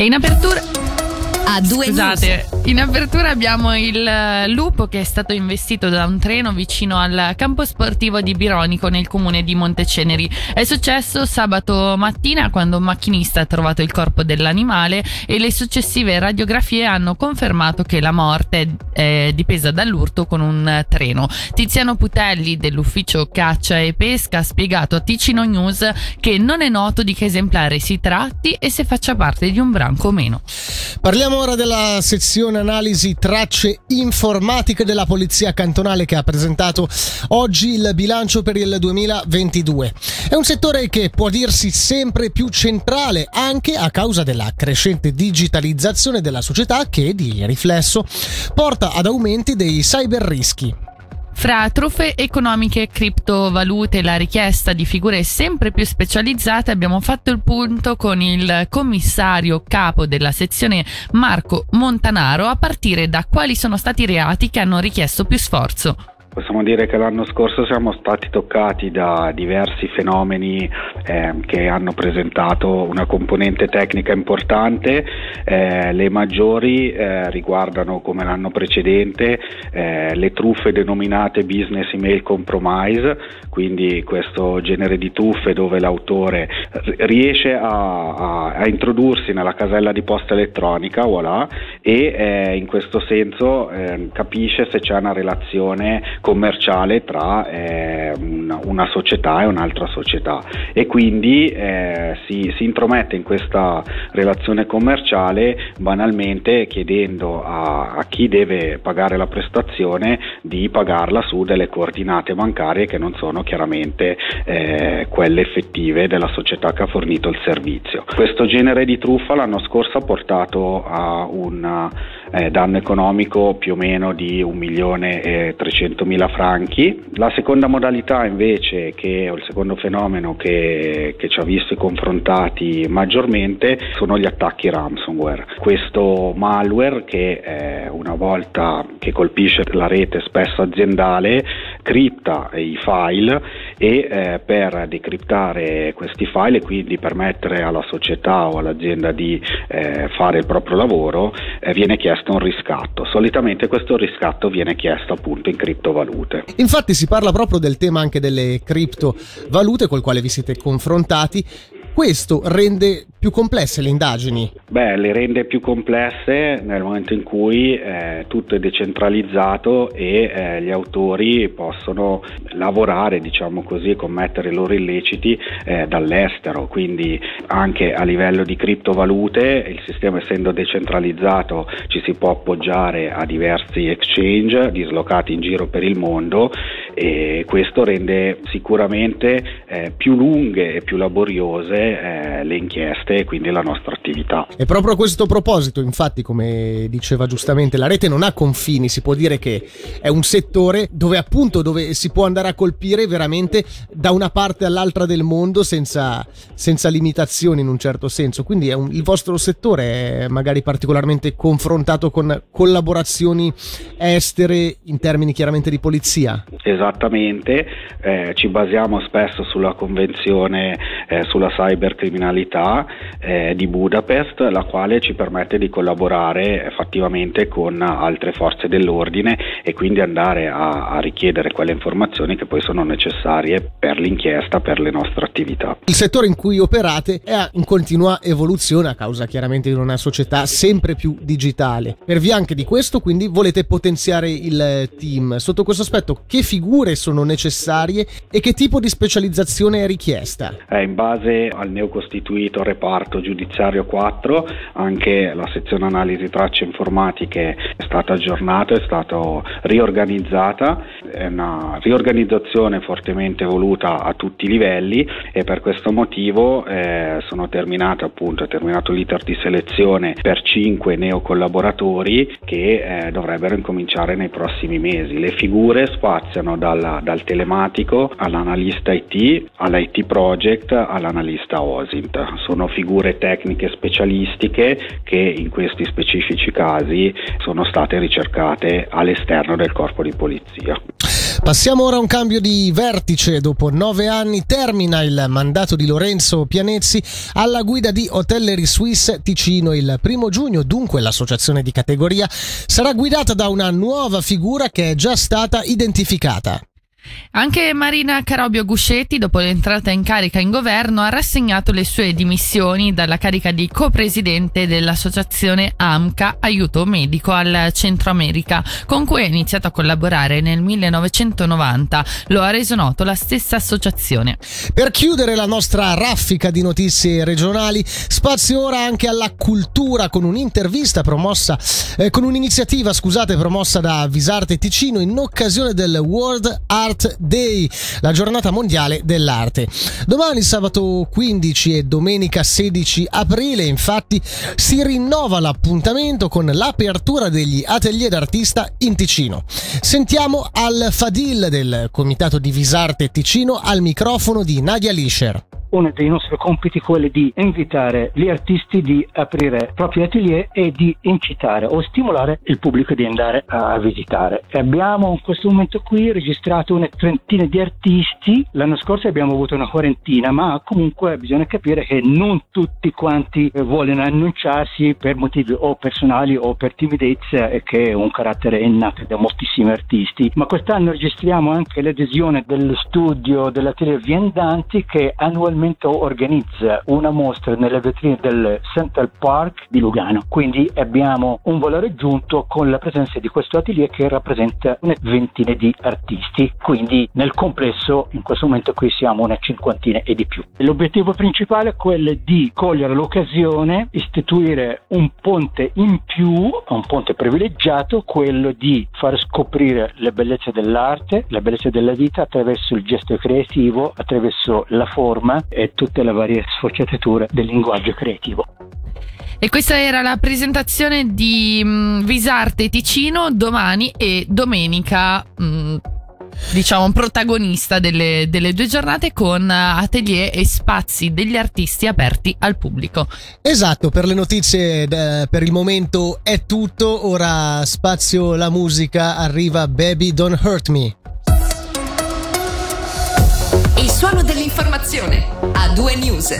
E in apertura a due Scusate, news. in apertura abbiamo il eh, lupo che è stato investito da un treno vicino al campo sportivo di Bironico nel comune di Monteceneri. È successo sabato mattina quando un macchinista ha trovato il corpo dell'animale e le successive radiografie hanno confermato che la morte è dipesa dall'urto con un treno. Tiziano Putelli dell'ufficio caccia e pesca ha spiegato a Ticino News che non è noto di che esemplare si tratti e se faccia parte di un branco o meno. Parliamo ora della sezione analisi tracce informatiche della Polizia Cantonale che ha presentato oggi il bilancio per il 2022. È un settore che può dirsi sempre più centrale anche a causa della crescente digitalizzazione della società che, di riflesso, porta ad aumenti dei cyber rischi. Fra truffe economiche e criptovalute e la richiesta di figure sempre più specializzate abbiamo fatto il punto con il commissario capo della sezione Marco Montanaro a partire da quali sono stati i reati che hanno richiesto più sforzo. Possiamo dire che l'anno scorso siamo stati toccati da diversi fenomeni eh, che hanno presentato una componente tecnica importante, eh, le maggiori eh, riguardano come l'anno precedente eh, le truffe denominate business email compromise, quindi questo genere di truffe dove l'autore riesce a, a, a introdursi nella casella di posta elettronica voilà, e eh, in questo senso eh, capisce se c'è una relazione commerciale tra eh, una, una, società e un'altra società e quindi eh, si, si, intromette in questa relazione commerciale banalmente chiedendo a, a, chi deve pagare la prestazione di pagarla su delle coordinate bancarie che non sono chiaramente eh, quelle effettive della società che ha fornito il servizio. Questo genere di truffa l'anno scorso ha portato a un eh, danno economico più o meno di 1 milione e 300 mila franchi. La seconda modalità invece, che è il secondo fenomeno che, che ci ha visto confrontati maggiormente, sono gli attacchi ransomware. Questo malware che eh, una volta che colpisce la rete spesso aziendale cripta i file e eh, per decriptare questi file e quindi permettere alla società o all'azienda di eh, fare il proprio lavoro eh, viene chiesto un riscatto. Solitamente questo riscatto viene chiesto appunto in criptovalute. Infatti si parla proprio del tema anche delle criptovalute col quale vi siete confrontati questo rende più complesse le indagini? Beh, le rende più complesse nel momento in cui eh, tutto è decentralizzato e eh, gli autori possono lavorare, diciamo così, commettere i loro illeciti eh, dall'estero, quindi anche a livello di criptovalute il sistema essendo decentralizzato ci si può appoggiare a diversi exchange dislocati in giro per il mondo e questo rende sicuramente eh, più lunghe e più laboriose eh, le inchieste e quindi la nostra attività. E proprio a questo proposito, infatti, come diceva giustamente, la rete non ha confini, si può dire che è un settore dove appunto dove si può andare a colpire veramente da una parte all'altra del mondo senza, senza limitazioni in un certo senso. Quindi un, il vostro settore è magari particolarmente confrontato con collaborazioni estere in termini chiaramente di polizia. Esattamente, eh, ci basiamo spesso sulla convenzione eh, sulla cybercriminalità eh, di Budapest, la quale ci permette di collaborare fattivamente con altre forze dell'ordine e quindi andare a, a richiedere quelle informazioni che poi sono necessarie per l'inchiesta, per le nostre attività. Il settore in cui operate è in continua evoluzione a causa chiaramente di una società sempre più digitale. Per via anche di questo, quindi volete potenziare il team. Sotto questo aspetto, che figure sono necessarie e che tipo di specializzazione è richiesta? Eh, in base al neocostituito reparto giudiziario 4, anche la sezione analisi tracce informatiche è stata aggiornata, è stata riorganizzata, è una riorganizzazione fortemente voluta a tutti i livelli e per questo motivo eh, sono terminate appunto, è terminato l'iter di selezione per 5 neocollaboratori che eh, dovrebbero incominciare nei prossimi mesi. Le figure spaziano dal, dal telematico all'analista IT, all'IT project, all'analista OSINT. Sono figure tecniche specialistiche che in questi specifici casi sono state ricercate all'esterno del corpo di polizia. Passiamo ora a un cambio di vertice. Dopo nove anni termina il mandato di Lorenzo Pianezzi alla guida di Hotellery Swiss Ticino. Il primo giugno, dunque, l'associazione di categoria sarà guidata da una nuova figura che è già stata identificata. Anche Marina Carobio Guscetti, dopo l'entrata in carica in governo, ha rassegnato le sue dimissioni dalla carica di copresidente dell'associazione AMCA Aiuto Medico al Centro America, con cui ha iniziato a collaborare nel 1990. Lo ha reso noto la stessa associazione. Per chiudere la nostra raffica di notizie regionali, spazio ora anche alla cultura con un'intervista promossa, eh, con un'iniziativa, scusate, promossa da Visarte Ticino in occasione del World Art Art Day, la giornata mondiale dell'arte. Domani sabato 15 e domenica 16 aprile infatti si rinnova l'appuntamento con l'apertura degli atelier d'artista in Ticino. Sentiamo al Fadil del Comitato di Visarte Ticino al microfono di Nadia Lischer uno dei nostri compiti è quello di invitare gli artisti di aprire propri atelier e di incitare o stimolare il pubblico di andare a visitare. E abbiamo in questo momento qui registrato una trentina di artisti, l'anno scorso abbiamo avuto una quarantina, ma comunque bisogna capire che non tutti quanti vogliono annunciarsi per motivi o personali o per timidezza, che è un carattere innato da moltissimi artisti. Ma quest'anno registriamo anche l'adesione dello studio dell'atelier Viendanti che annualmente attualmente organizza una mostra nelle vetrine del Central Park di Lugano. Quindi abbiamo un valore aggiunto con la presenza di questo atelier che rappresenta una ventina di artisti. Quindi nel complesso in questo momento qui siamo una cinquantina e di più. L'obiettivo principale è quello di cogliere l'occasione, istituire un ponte in più, un ponte privilegiato, quello di far scoprire le bellezze dell'arte, le bellezze della vita attraverso il gesto creativo, attraverso la forma e tutte le varie sfaccettature del linguaggio creativo. E questa era la presentazione di mh, mm, Visarte Ticino domani e domenica. Mh, mm, diciamo protagonista delle, delle, due giornate con atelier e spazi degli artisti aperti al pubblico. Esatto, per le notizie eh, per il momento è tutto, ora spazio la musica, arriva Baby Don't Hurt Me. Suono dell'informazione a due news.